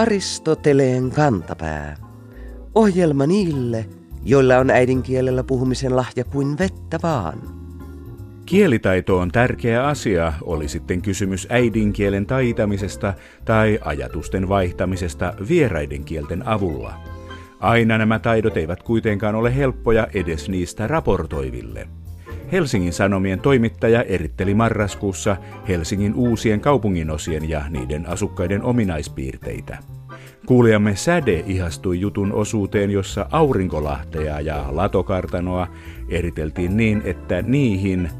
Aristoteleen kantapää. Ohjelma niille, joilla on äidinkielellä puhumisen lahja kuin vettä vaan. Kielitaito on tärkeä asia, oli sitten kysymys äidinkielen taitamisesta tai ajatusten vaihtamisesta vieraiden kielten avulla. Aina nämä taidot eivät kuitenkaan ole helppoja edes niistä raportoiville. Helsingin Sanomien toimittaja eritteli marraskuussa Helsingin uusien kaupunginosien ja niiden asukkaiden ominaispiirteitä. Kuulijamme Säde ihastui jutun osuuteen, jossa aurinkolahteja ja latokartanoa eriteltiin niin, että niihin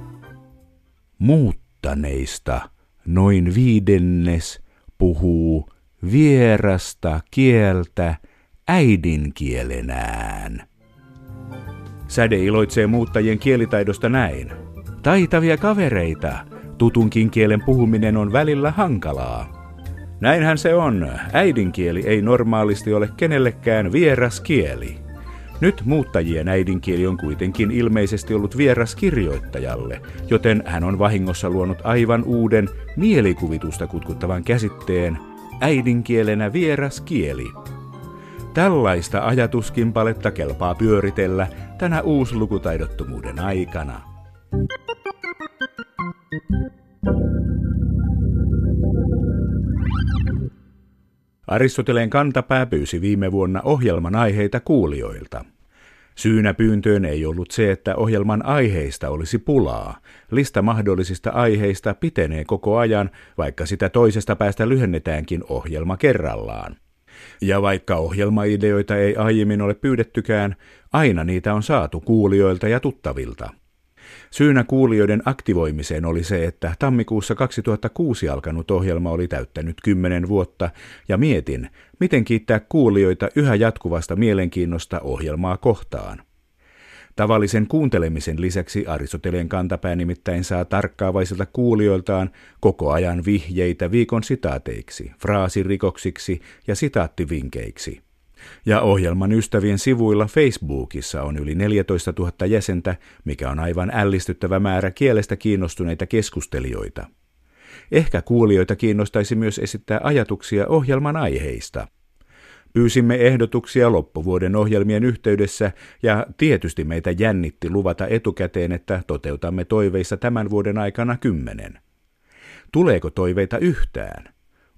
muuttaneista noin viidennes puhuu vierasta kieltä äidinkielenään. Säde iloitsee muuttajien kielitaidosta näin. Taitavia kavereita. Tutunkin kielen puhuminen on välillä hankalaa. Näinhän se on. Äidinkieli ei normaalisti ole kenellekään vieras kieli. Nyt muuttajien äidinkieli on kuitenkin ilmeisesti ollut vieras kirjoittajalle, joten hän on vahingossa luonut aivan uuden mielikuvitusta kutkuttavan käsitteen äidinkielenä vieras kieli. Tällaista ajatuskimpaletta kelpaa pyöritellä tänä uuslukutaidottomuuden aikana. Aristoteleen kantapää pyysi viime vuonna ohjelman aiheita kuulijoilta. Syynä pyyntöön ei ollut se, että ohjelman aiheista olisi pulaa. Lista mahdollisista aiheista pitenee koko ajan, vaikka sitä toisesta päästä lyhennetäänkin ohjelma kerrallaan. Ja vaikka ohjelmaideoita ei aiemmin ole pyydettykään, aina niitä on saatu kuulijoilta ja tuttavilta. Syynä kuulijoiden aktivoimiseen oli se, että tammikuussa 2006 alkanut ohjelma oli täyttänyt kymmenen vuotta, ja mietin, miten kiittää kuulijoita yhä jatkuvasta mielenkiinnosta ohjelmaa kohtaan. Tavallisen kuuntelemisen lisäksi Aristoteleen kantapää nimittäin saa tarkkaavaisilta kuulijoiltaan koko ajan vihjeitä viikon sitaateiksi, fraasirikoksiksi ja sitaattivinkeiksi. Ja ohjelman ystävien sivuilla Facebookissa on yli 14 000 jäsentä, mikä on aivan ällistyttävä määrä kielestä kiinnostuneita keskustelijoita. Ehkä kuulijoita kiinnostaisi myös esittää ajatuksia ohjelman aiheista – Pyysimme ehdotuksia loppuvuoden ohjelmien yhteydessä ja tietysti meitä jännitti luvata etukäteen, että toteutamme toiveissa tämän vuoden aikana kymmenen. Tuleeko toiveita yhtään?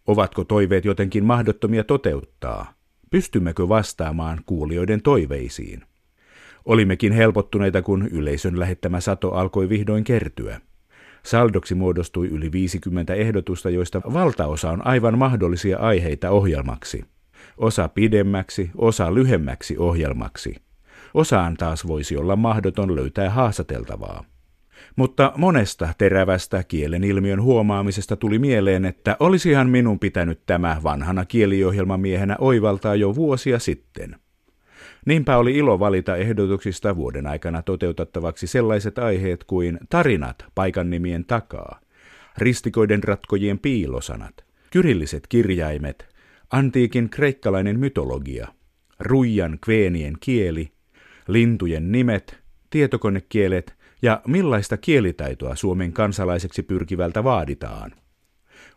Ovatko toiveet jotenkin mahdottomia toteuttaa? Pystymmekö vastaamaan kuulijoiden toiveisiin? Olimmekin helpottuneita, kun yleisön lähettämä sato alkoi vihdoin kertyä. Saldoksi muodostui yli 50 ehdotusta, joista valtaosa on aivan mahdollisia aiheita ohjelmaksi osa pidemmäksi, osa lyhemmäksi ohjelmaksi. Osaan taas voisi olla mahdoton löytää haastateltavaa. Mutta monesta terävästä kielen ilmiön huomaamisesta tuli mieleen, että olisihan minun pitänyt tämä vanhana kieliohjelmamiehenä oivaltaa jo vuosia sitten. Niinpä oli ilo valita ehdotuksista vuoden aikana toteutettavaksi sellaiset aiheet kuin tarinat paikan nimien takaa, ristikoiden ratkojien piilosanat, kyrilliset kirjaimet, Antiikin kreikkalainen mytologia, ruijan kveenien kieli, lintujen nimet, tietokonekielet ja millaista kielitaitoa Suomen kansalaiseksi pyrkivältä vaaditaan.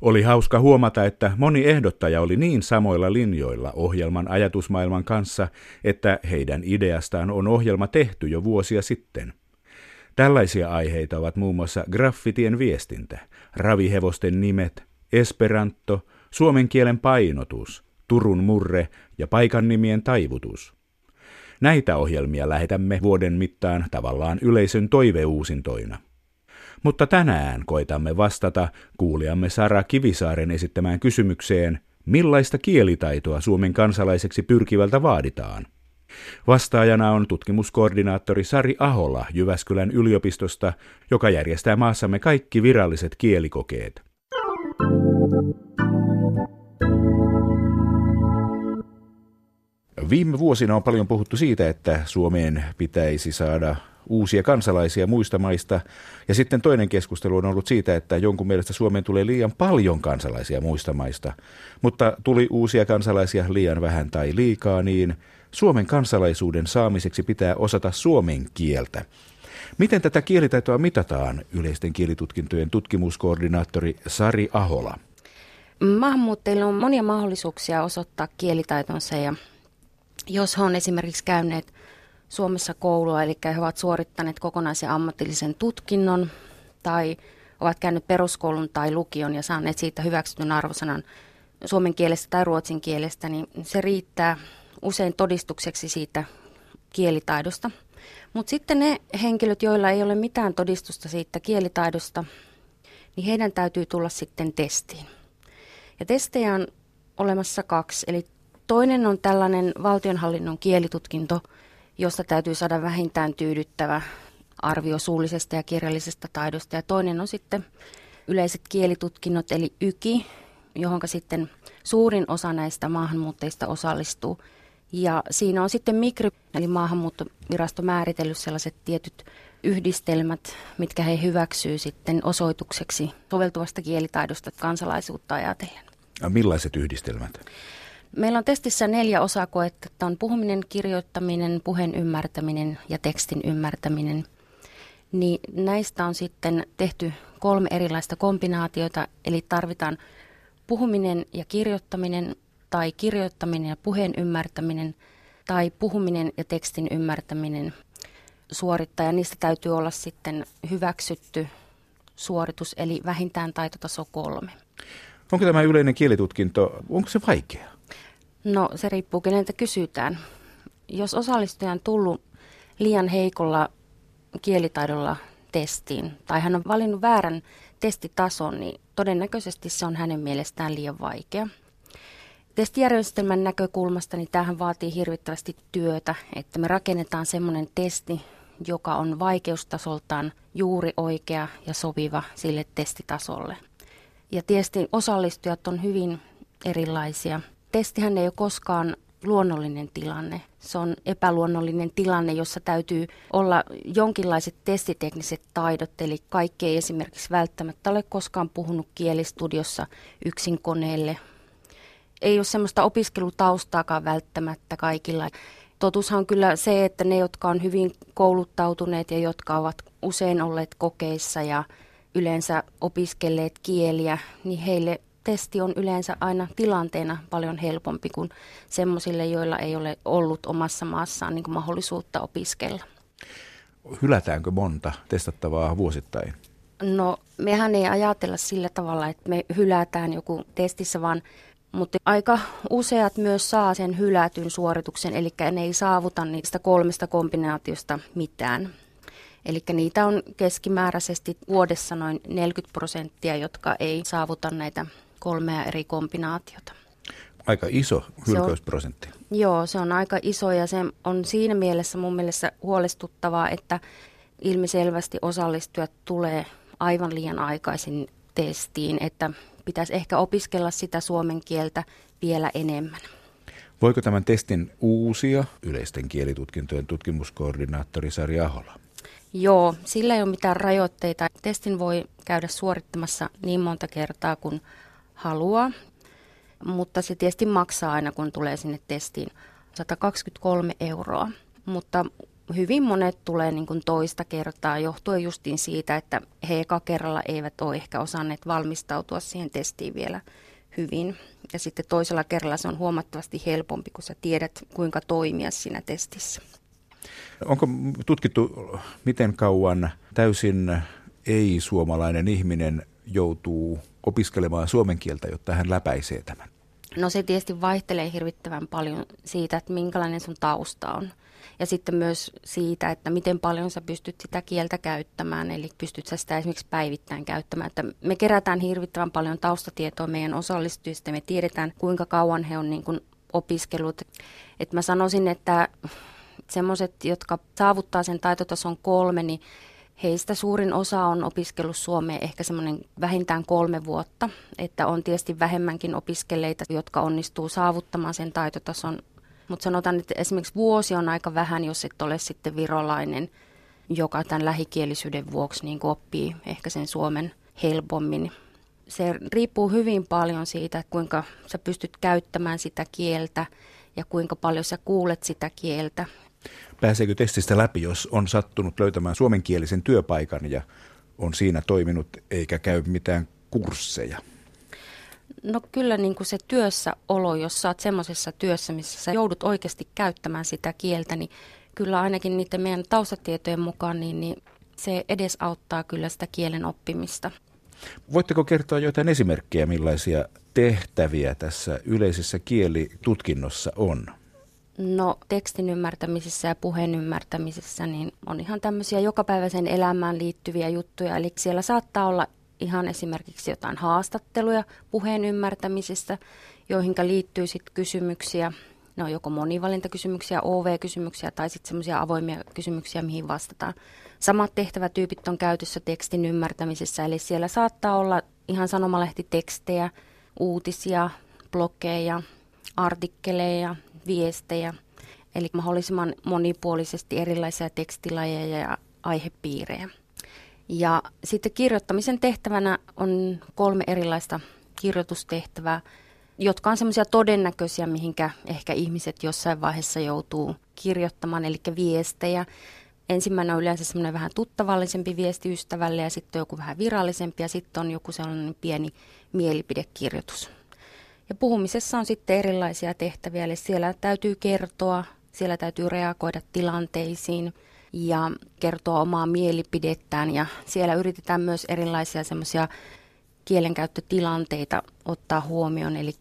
Oli hauska huomata, että moni ehdottaja oli niin samoilla linjoilla ohjelman ajatusmaailman kanssa, että heidän ideastaan on ohjelma tehty jo vuosia sitten. Tällaisia aiheita ovat muun muassa graffitien viestintä, ravihevosten nimet, esperanto, suomen kielen painotus, Turun murre ja paikan nimien taivutus. Näitä ohjelmia lähetämme vuoden mittaan tavallaan yleisön toiveuusintoina. Mutta tänään koitamme vastata kuulijamme Sara Kivisaaren esittämään kysymykseen, millaista kielitaitoa Suomen kansalaiseksi pyrkivältä vaaditaan. Vastaajana on tutkimuskoordinaattori Sari Ahola Jyväskylän yliopistosta, joka järjestää maassamme kaikki viralliset kielikokeet. Viime vuosina on paljon puhuttu siitä, että Suomeen pitäisi saada uusia kansalaisia muista maista. Ja sitten toinen keskustelu on ollut siitä, että jonkun mielestä Suomeen tulee liian paljon kansalaisia muista maista. Mutta tuli uusia kansalaisia liian vähän tai liikaa, niin Suomen kansalaisuuden saamiseksi pitää osata suomen kieltä. Miten tätä kielitaitoa mitataan, yleisten kielitutkintojen tutkimuskoordinaattori Sari Ahola? Maahanmuuttajilla on monia mahdollisuuksia osoittaa kielitaitonsa ja jos he on esimerkiksi käyneet Suomessa koulua, eli he ovat suorittaneet kokonaisen ammatillisen tutkinnon tai ovat käyneet peruskoulun tai lukion ja saaneet siitä hyväksytyn arvosanan suomen kielestä tai ruotsin kielestä, niin se riittää usein todistukseksi siitä kielitaidosta. Mutta sitten ne henkilöt, joilla ei ole mitään todistusta siitä kielitaidosta, niin heidän täytyy tulla sitten testiin. Ja testejä on olemassa kaksi. Eli toinen on tällainen valtionhallinnon kielitutkinto, josta täytyy saada vähintään tyydyttävä arvio suullisesta ja kirjallisesta taidosta. Ja toinen on sitten yleiset kielitutkinnot, eli YKI, johon sitten suurin osa näistä maahanmuuttajista osallistuu. Ja siinä on sitten mikro, eli maahanmuuttovirasto määritellyt sellaiset tietyt yhdistelmät, mitkä he hyväksyy sitten osoitukseksi soveltuvasta kielitaidosta kansalaisuutta ajatellen. Ja millaiset yhdistelmät? Meillä on testissä neljä osakoetta. on puhuminen, kirjoittaminen, puheen ymmärtäminen ja tekstin ymmärtäminen. Niin näistä on sitten tehty kolme erilaista kombinaatiota, eli tarvitaan puhuminen ja kirjoittaminen tai kirjoittaminen ja puheen ymmärtäminen tai puhuminen ja tekstin ymmärtäminen suorittaja. Niistä täytyy olla sitten hyväksytty suoritus, eli vähintään taitotaso kolme. Onko tämä yleinen kielitutkinto, onko se vaikea? No se riippuu keneltä kysytään. Jos osallistuja on tullut liian heikolla kielitaidolla testiin tai hän on valinnut väärän testitason, niin todennäköisesti se on hänen mielestään liian vaikea. Testijärjestelmän näkökulmasta niin tämähän vaatii hirvittävästi työtä, että me rakennetaan semmoinen testi, joka on vaikeustasoltaan juuri oikea ja sopiva sille testitasolle. Ja tietysti osallistujat on hyvin erilaisia. Testihän ei ole koskaan luonnollinen tilanne. Se on epäluonnollinen tilanne, jossa täytyy olla jonkinlaiset testitekniset taidot, eli kaikki ei esimerkiksi välttämättä ole koskaan puhunut kielistudiossa yksin koneelle. Ei ole semmoista opiskelutaustaakaan välttämättä kaikilla. Totuushan on kyllä se, että ne, jotka on hyvin kouluttautuneet ja jotka ovat usein olleet kokeissa ja yleensä opiskelleet kieliä, niin heille testi on yleensä aina tilanteena paljon helpompi kuin semmoisille, joilla ei ole ollut omassa maassaan niin mahdollisuutta opiskella. Hylätäänkö monta testattavaa vuosittain? No, mehän ei ajatella sillä tavalla, että me hylätään joku testissä, vaan mutta aika useat myös saa sen hylätyn suorituksen, eli ne ei saavuta niistä kolmesta kombinaatiosta mitään. Eli niitä on keskimääräisesti vuodessa noin 40 prosenttia, jotka ei saavuta näitä kolmea eri kombinaatiota. Aika iso hylkäysprosentti. Se on, joo, se on aika iso ja se on siinä mielessä mun mielestä huolestuttavaa, että ilmiselvästi osallistujat tulee aivan liian aikaisin testiin, että pitäisi ehkä opiskella sitä suomen kieltä vielä enemmän. Voiko tämän testin uusia yleisten kielitutkintojen tutkimuskoordinaattori Sari Ahola? Joo, sillä ei ole mitään rajoitteita. Testin voi käydä suorittamassa niin monta kertaa kuin haluaa, mutta se tietysti maksaa aina, kun tulee sinne testiin 123 euroa. Mutta hyvin monet tulee niin kuin toista kertaa johtuen justiin siitä, että he eka kerralla eivät ole ehkä osanneet valmistautua siihen testiin vielä hyvin. Ja sitten toisella kerralla se on huomattavasti helpompi, kun sä tiedät, kuinka toimia siinä testissä. Onko tutkittu, miten kauan täysin ei-suomalainen ihminen joutuu opiskelemaan suomen kieltä, jotta hän läpäisee tämän? No se tietysti vaihtelee hirvittävän paljon siitä, että minkälainen sun tausta on. Ja sitten myös siitä, että miten paljon sä pystyt sitä kieltä käyttämään, eli pystyt sä sitä esimerkiksi päivittäin käyttämään. Että me kerätään hirvittävän paljon taustatietoa meidän osallistujista, me tiedetään kuinka kauan he on niin kuin opiskellut. Että mä sanoisin, että semmoiset, jotka saavuttaa sen taitotason kolme, niin Heistä suurin osa on opiskellut Suomeen ehkä semmoinen vähintään kolme vuotta, että on tietysti vähemmänkin opiskeleita, jotka onnistuu saavuttamaan sen taitotason. Mutta sanotaan, että esimerkiksi vuosi on aika vähän, jos et ole sitten virolainen, joka tämän lähikielisyyden vuoksi niin oppii ehkä sen suomen helpommin. Se riippuu hyvin paljon siitä, kuinka sä pystyt käyttämään sitä kieltä ja kuinka paljon sä kuulet sitä kieltä Pääseekö testistä läpi, jos on sattunut löytämään suomenkielisen työpaikan ja on siinä toiminut eikä käy mitään kursseja? No kyllä niin kuin se työssäolo, jos sä oot semmoisessa työssä, missä sä joudut oikeasti käyttämään sitä kieltä, niin kyllä ainakin niiden meidän taustatietojen mukaan, niin, niin se edesauttaa kyllä sitä kielen oppimista. Voitteko kertoa jotain esimerkkejä, millaisia tehtäviä tässä yleisessä kielitutkinnossa on? No tekstin ymmärtämisessä ja puheen ymmärtämisessä niin on ihan tämmöisiä jokapäiväisen elämään liittyviä juttuja. Eli siellä saattaa olla ihan esimerkiksi jotain haastatteluja puheen ymmärtämisestä, joihin liittyy sitten kysymyksiä. Ne on joko monivalintakysymyksiä, OV-kysymyksiä tai sitten semmoisia avoimia kysymyksiä, mihin vastataan. Samat tehtävätyypit on käytössä tekstin ymmärtämisessä, eli siellä saattaa olla ihan sanomalehtitekstejä, uutisia, blogeja, artikkeleja, viestejä, eli mahdollisimman monipuolisesti erilaisia tekstilajeja ja aihepiirejä. Ja sitten kirjoittamisen tehtävänä on kolme erilaista kirjoitustehtävää, jotka on semmoisia todennäköisiä, mihinkä ehkä ihmiset jossain vaiheessa joutuu kirjoittamaan, eli viestejä. Ensimmäinen on yleensä semmoinen vähän tuttavallisempi viesti ystävälle ja sitten on joku vähän virallisempi ja sitten on joku sellainen pieni mielipidekirjoitus. Ja puhumisessa on sitten erilaisia tehtäviä, eli siellä täytyy kertoa, siellä täytyy reagoida tilanteisiin ja kertoa omaa mielipidettään ja siellä yritetään myös erilaisia semmoisia kielenkäyttötilanteita ottaa huomioon, eli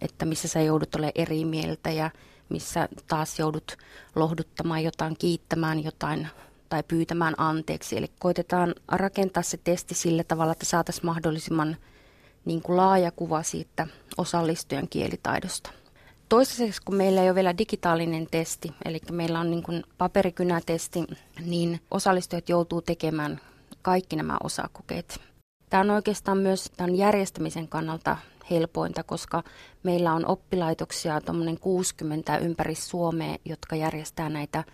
että missä sä joudut olemaan eri mieltä ja missä taas joudut lohduttamaan jotain, kiittämään jotain tai pyytämään anteeksi. Eli koitetaan rakentaa se testi sillä tavalla, että saataisiin mahdollisimman niin kuin laaja kuva siitä osallistujan kielitaidosta. Toiseksi, kun meillä ei ole vielä digitaalinen testi, eli meillä on niin paperikynätesti, niin osallistujat joutuu tekemään kaikki nämä osakokeet. Tämä on oikeastaan myös tämän järjestämisen kannalta helpointa, koska meillä on oppilaitoksia 60 ympäri Suomea, jotka järjestää näitä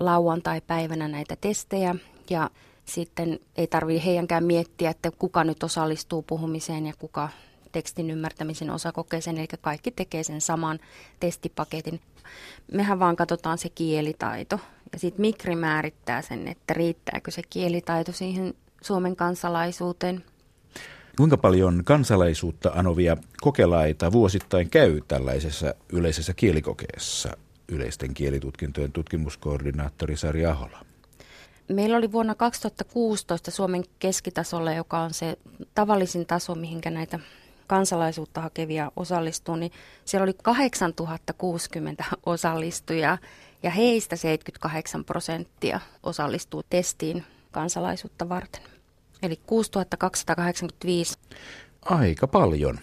lauantai-päivänä näitä testejä. Ja sitten ei tarvitse heidänkään miettiä, että kuka nyt osallistuu puhumiseen ja kuka tekstin ymmärtämisen osakokeeseen, eli kaikki tekee sen saman testipaketin. Mehän vaan katsotaan se kielitaito ja sitten Mikri määrittää sen, että riittääkö se kielitaito siihen Suomen kansalaisuuteen. Kuinka paljon kansalaisuutta anovia kokelaita vuosittain käy tällaisessa yleisessä kielikokeessa yleisten kielitutkintojen tutkimuskoordinaattori Sari Ahola? Meillä oli vuonna 2016 Suomen keskitasolla, joka on se tavallisin taso, mihinkä näitä kansalaisuutta hakevia osallistuu, niin siellä oli 8060 osallistujaa ja heistä 78 prosenttia osallistuu testiin kansalaisuutta varten. Eli 6285. Aika paljon.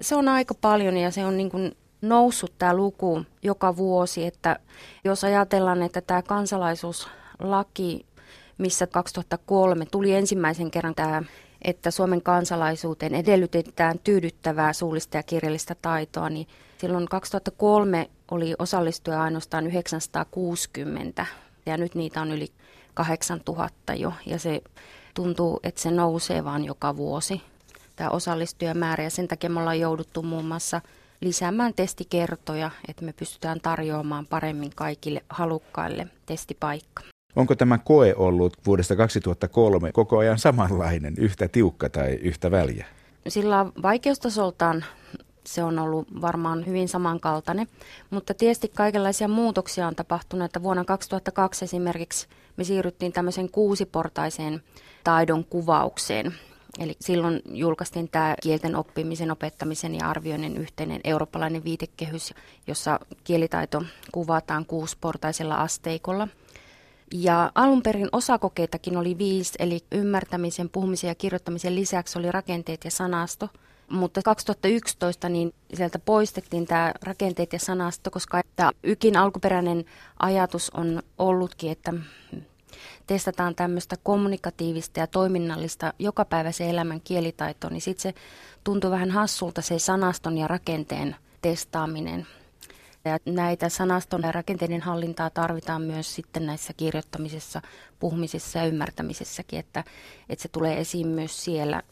Se on aika paljon ja se on niin kuin noussut tämä luku joka vuosi, että jos ajatellaan, että tämä kansalaisuuslaki, missä 2003 tuli ensimmäisen kerran tämä että Suomen kansalaisuuteen edellytetään tyydyttävää suullista ja kirjallista taitoa, niin silloin 2003 oli osallistuja ainoastaan 960 ja nyt niitä on yli 8000 jo ja se tuntuu, että se nousee vaan joka vuosi tämä osallistujamäärä ja sen takia me ollaan jouduttu muun muassa lisäämään testikertoja, että me pystytään tarjoamaan paremmin kaikille halukkaille testipaikka. Onko tämä koe ollut vuodesta 2003 koko ajan samanlainen, yhtä tiukka tai yhtä väliä? Sillä vaikeustasoltaan se on ollut varmaan hyvin samankaltainen, mutta tietysti kaikenlaisia muutoksia on tapahtunut, että vuonna 2002 esimerkiksi me siirryttiin tämmöiseen kuusiportaiseen taidon kuvaukseen. Eli silloin julkaistiin tämä kielten oppimisen, opettamisen ja arvioinnin yhteinen eurooppalainen viitekehys, jossa kielitaito kuvataan kuusiportaisella asteikolla – ja alun perin osakokeitakin oli viisi, eli ymmärtämisen, puhumisen ja kirjoittamisen lisäksi oli rakenteet ja sanasto. Mutta 2011 niin sieltä poistettiin tämä rakenteet ja sanasto, koska tämä YKin alkuperäinen ajatus on ollutkin, että testataan tämmöistä kommunikatiivista ja toiminnallista jokapäiväisen elämän kielitaitoa, niin sitten se tuntuu vähän hassulta se sanaston ja rakenteen testaaminen. Ja näitä sanaston ja rakenteiden hallintaa tarvitaan myös sitten näissä kirjoittamisessa, puhumisessa ja ymmärtämisessäkin, että, että se tulee esiin myös siellä.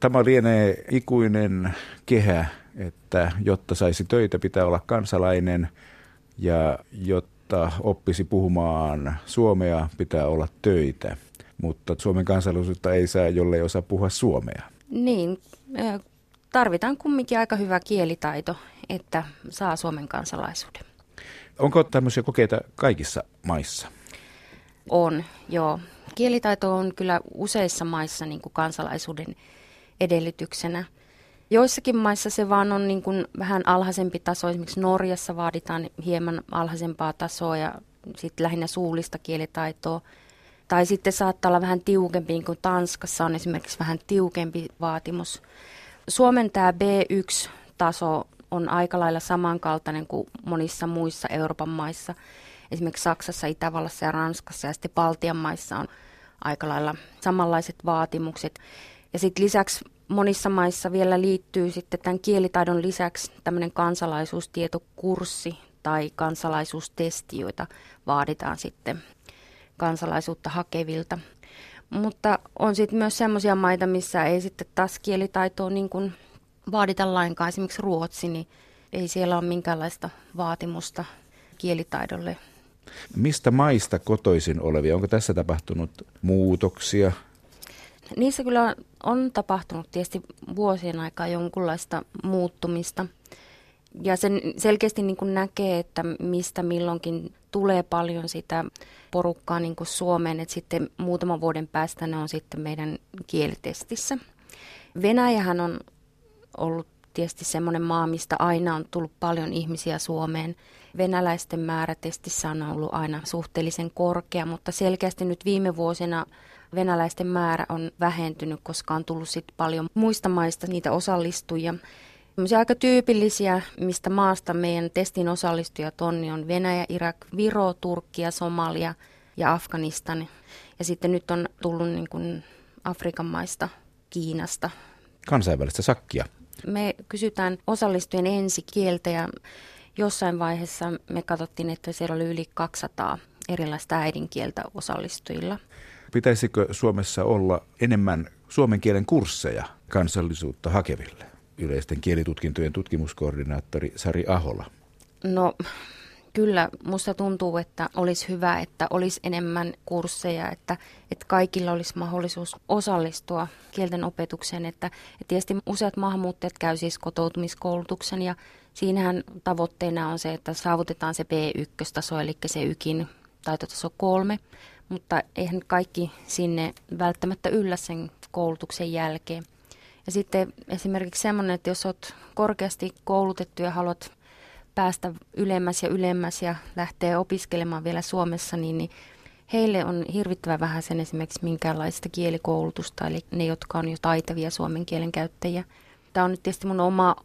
Tämä lienee ikuinen kehä, että jotta saisi töitä, pitää olla kansalainen ja jotta oppisi puhumaan suomea, pitää olla töitä. Mutta Suomen kansalaisuutta ei saa, jollei osaa puhua suomea. Niin, tarvitaan kumminkin aika hyvä kielitaito, että saa Suomen kansalaisuuden. Onko tämmöisiä kokeita kaikissa maissa? On, joo. Kielitaito on kyllä useissa maissa niin kuin kansalaisuuden edellytyksenä. Joissakin maissa se vaan on niin kuin vähän alhaisempi taso. Esimerkiksi Norjassa vaaditaan hieman alhaisempaa tasoa ja sitten lähinnä suullista kielitaitoa. Tai sitten saattaa olla vähän tiukempi, niin kuin Tanskassa on esimerkiksi vähän tiukempi vaatimus. Suomen tämä B1-taso on aika lailla samankaltainen kuin monissa muissa Euroopan maissa. Esimerkiksi Saksassa, Itävallassa ja Ranskassa ja sitten Baltian maissa on aika lailla samanlaiset vaatimukset. Ja sitten lisäksi monissa maissa vielä liittyy sitten tämän kielitaidon lisäksi tämmöinen kansalaisuustietokurssi tai kansalaisuustesti, joita vaaditaan sitten kansalaisuutta hakevilta. Mutta on sitten myös sellaisia maita, missä ei sitten taas kielitaitoa niin kuin vaadita lainkaan. Esimerkiksi Ruotsi, niin ei siellä ole minkäänlaista vaatimusta kielitaidolle. Mistä maista kotoisin olevia? Onko tässä tapahtunut muutoksia? Niissä kyllä on tapahtunut tietysti vuosien aikaa jonkunlaista muuttumista. Ja sen selkeästi niin kuin näkee, että mistä milloinkin tulee paljon sitä porukkaa niin kuin Suomeen, että sitten muutaman vuoden päästä ne on sitten meidän kielitestissä. Venäjähän on ollut tietysti semmoinen maa, mistä aina on tullut paljon ihmisiä Suomeen. Venäläisten määrä testissä on ollut aina suhteellisen korkea, mutta selkeästi nyt viime vuosina venäläisten määrä on vähentynyt, koska on tullut sit paljon muista maista niitä osallistujia. Aika tyypillisiä, mistä maasta meidän testin osallistujat on, niin on Venäjä, Irak, Viro, Turkkia, Somalia ja Afganistan. Ja sitten nyt on tullut niin kuin Afrikan maista, Kiinasta. Kansainvälistä sakkia. Me kysytään osallistujien ensikieltä ja jossain vaiheessa me katsottiin, että siellä oli yli 200 erilaista äidinkieltä osallistujilla. Pitäisikö Suomessa olla enemmän suomen kielen kursseja kansallisuutta hakeville? Yleisten kielitutkintojen tutkimuskoordinaattori Sari Ahola. No kyllä musta tuntuu, että olisi hyvä, että olisi enemmän kursseja, että, että kaikilla olisi mahdollisuus osallistua kielten opetukseen. Että, että tietysti useat maahanmuuttajat käy siis kotoutumiskoulutuksen ja siinähän tavoitteena on se, että saavutetaan se B1-taso, eli se YKin taitotaso kolme, mutta eihän kaikki sinne välttämättä yllä sen koulutuksen jälkeen. Ja sitten esimerkiksi semmoinen, että jos olet korkeasti koulutettu ja haluat päästä ylemmäs ja ylemmäs ja lähtee opiskelemaan vielä Suomessa, niin, niin heille on hirvittävän vähän sen esimerkiksi minkäänlaista kielikoulutusta, eli ne, jotka on jo taitavia suomen kielen käyttäjiä. Tämä on nyt tietysti mun oma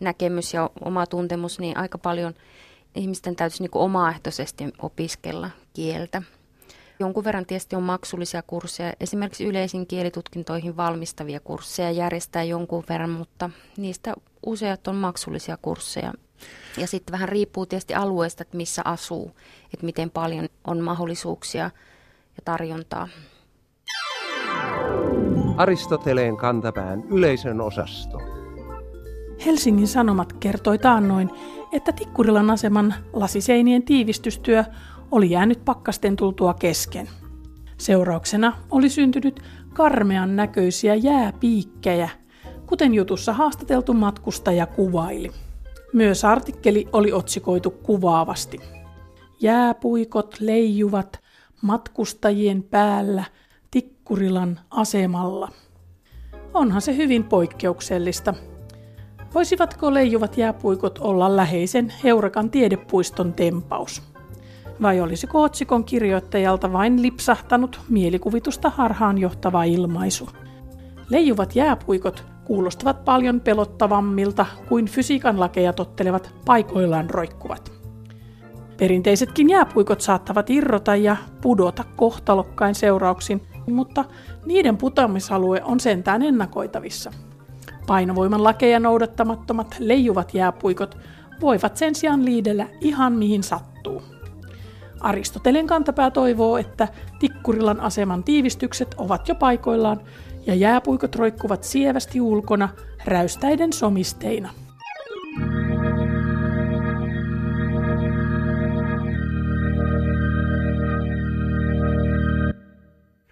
näkemys ja oma tuntemus, niin aika paljon ihmisten täytyisi niin omaehtoisesti opiskella kieltä. Jonkun verran tietysti on maksullisia kursseja. Esimerkiksi yleisiin kielitutkintoihin valmistavia kursseja järjestää jonkun verran, mutta niistä useat on maksullisia kursseja. Ja sitten vähän riippuu tietysti alueesta, että missä asuu, että miten paljon on mahdollisuuksia ja tarjontaa. Aristoteleen kantapään yleisön osasto. Helsingin Sanomat kertoi taannoin, että Tikkurilan aseman lasiseinien tiivistystyö oli jäänyt pakkasten tultua kesken. Seurauksena oli syntynyt karmean näköisiä jääpiikkejä, kuten jutussa haastateltu matkustaja kuvaili. Myös artikkeli oli otsikoitu kuvaavasti. Jääpuikot leijuvat matkustajien päällä Tikkurilan asemalla. Onhan se hyvin poikkeuksellista. Voisivatko leijuvat jääpuikot olla läheisen Heurakan tiedepuiston tempaus? Vai olisiko otsikon kirjoittajalta vain lipsahtanut mielikuvitusta harhaan johtava ilmaisu? Leijuvat jääpuikot kuulostavat paljon pelottavammilta kuin fysiikan lakeja tottelevat paikoillaan roikkuvat. Perinteisetkin jääpuikot saattavat irrota ja pudota kohtalokkain seurauksin, mutta niiden putoamisalue on sentään ennakoitavissa. Painovoiman lakeja noudattamattomat leijuvat jääpuikot voivat sen sijaan liidellä ihan mihin sattuu. Aristoteleen kantapää toivoo, että Tikkurilan aseman tiivistykset ovat jo paikoillaan ja jääpuikot roikkuvat sievästi ulkona räystäiden somisteina.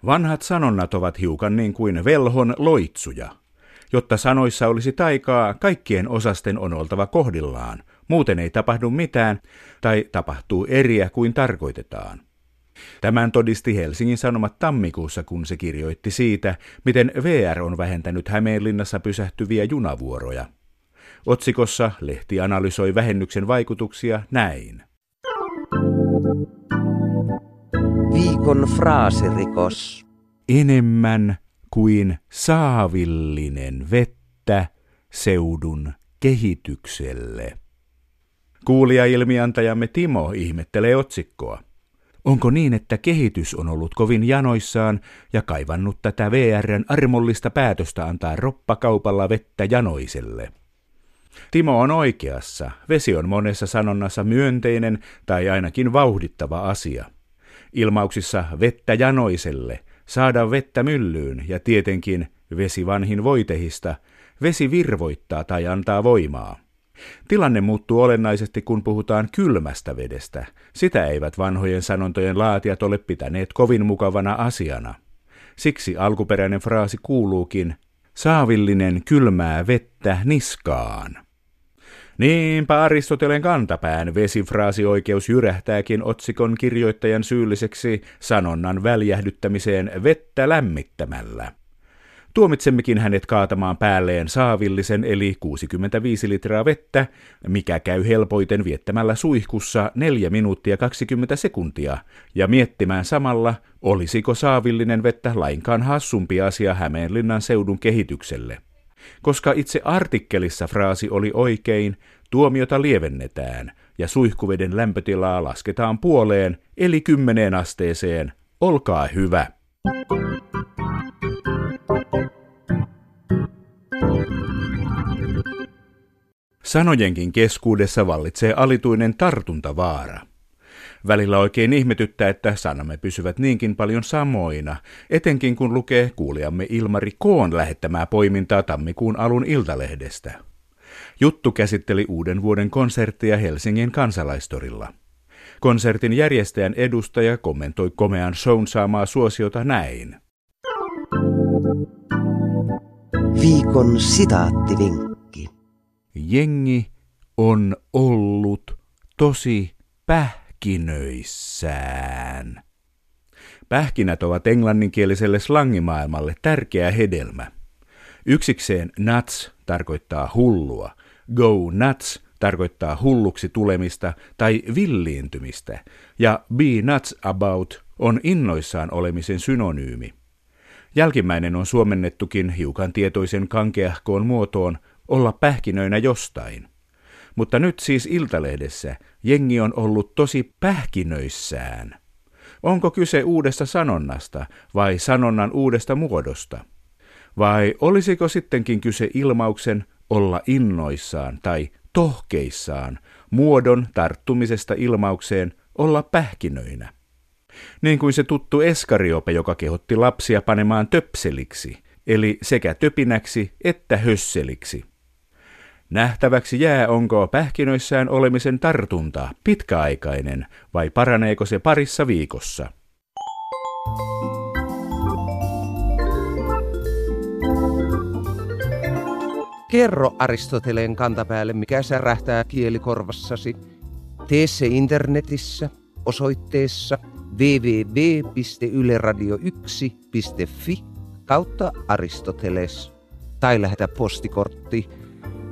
Vanhat sanonnat ovat hiukan niin kuin velhon loitsuja. Jotta sanoissa olisi taikaa, kaikkien osasten on oltava kohdillaan. Muuten ei tapahdu mitään tai tapahtuu eriä kuin tarkoitetaan. Tämän todisti Helsingin Sanomat tammikuussa, kun se kirjoitti siitä, miten VR on vähentänyt Hämeenlinnassa pysähtyviä junavuoroja. Otsikossa lehti analysoi vähennyksen vaikutuksia näin. Viikon fraasirikos. Enemmän kuin saavillinen vettä seudun kehitykselle. Kuulija-ilmiantajamme Timo ihmettelee otsikkoa. Onko niin, että kehitys on ollut kovin janoissaan ja kaivannut tätä VRn armollista päätöstä antaa roppakaupalla vettä janoiselle? Timo on oikeassa. Vesi on monessa sanonnassa myönteinen tai ainakin vauhdittava asia. Ilmauksissa vettä janoiselle, saada vettä myllyyn ja tietenkin vesi vanhin voitehista, vesi virvoittaa tai antaa voimaa. Tilanne muuttuu olennaisesti, kun puhutaan kylmästä vedestä. Sitä eivät vanhojen sanontojen laatijat ole pitäneet kovin mukavana asiana. Siksi alkuperäinen fraasi kuuluukin, saavillinen kylmää vettä niskaan. Niinpä Aristoteleen kantapään vesifraasioikeus jyrähtääkin otsikon kirjoittajan syylliseksi sanonnan väljähdyttämiseen vettä lämmittämällä. Tuomitsemmekin hänet kaatamaan päälleen saavillisen eli 65 litraa vettä, mikä käy helpoiten viettämällä suihkussa 4 minuuttia 20 sekuntia, ja miettimään samalla, olisiko saavillinen vettä lainkaan hassumpi asia Hämeenlinnan seudun kehitykselle. Koska itse artikkelissa fraasi oli oikein, tuomiota lievennetään ja suihkuveden lämpötilaa lasketaan puoleen eli kymmeneen asteeseen. Olkaa hyvä! Sanojenkin keskuudessa vallitsee alituinen tartuntavaara. Välillä oikein ihmetyttää, että sanamme pysyvät niinkin paljon samoina, etenkin kun lukee kuulijamme Ilmari Koon lähettämää poimintaa tammikuun alun Iltalehdestä. Juttu käsitteli uuden vuoden konserttia Helsingin kansalaistorilla. Konsertin järjestäjän edustaja kommentoi komean shown saamaa suosiota näin. Viikon sitaattivinkki. Jengi on ollut tosi pähkinöissään. Pähkinät ovat englanninkieliselle slangimaailmalle tärkeä hedelmä. Yksikseen nuts tarkoittaa hullua, go nuts tarkoittaa hulluksi tulemista tai villiintymistä, ja be nuts about on innoissaan olemisen synonyymi. Jälkimmäinen on suomennettukin hiukan tietoisen kankeahkoon muotoon olla pähkinöinä jostain. Mutta nyt siis Iltalehdessä jengi on ollut tosi pähkinöissään. Onko kyse uudesta sanonnasta vai sanonnan uudesta muodosta? Vai olisiko sittenkin kyse ilmauksen olla innoissaan tai tohkeissaan muodon tarttumisesta ilmaukseen olla pähkinöinä? Niin kuin se tuttu eskariope, joka kehotti lapsia panemaan töpseliksi, eli sekä töpinäksi että hösseliksi. Nähtäväksi jää, onko pähkinöissään olemisen tartunta pitkäaikainen vai paraneeko se parissa viikossa. Kerro Aristoteleen kantapäälle, mikä särähtää kielikorvassasi. Tee se internetissä osoitteessa www.yleradio1.fi kautta Aristoteles tai lähetä postikortti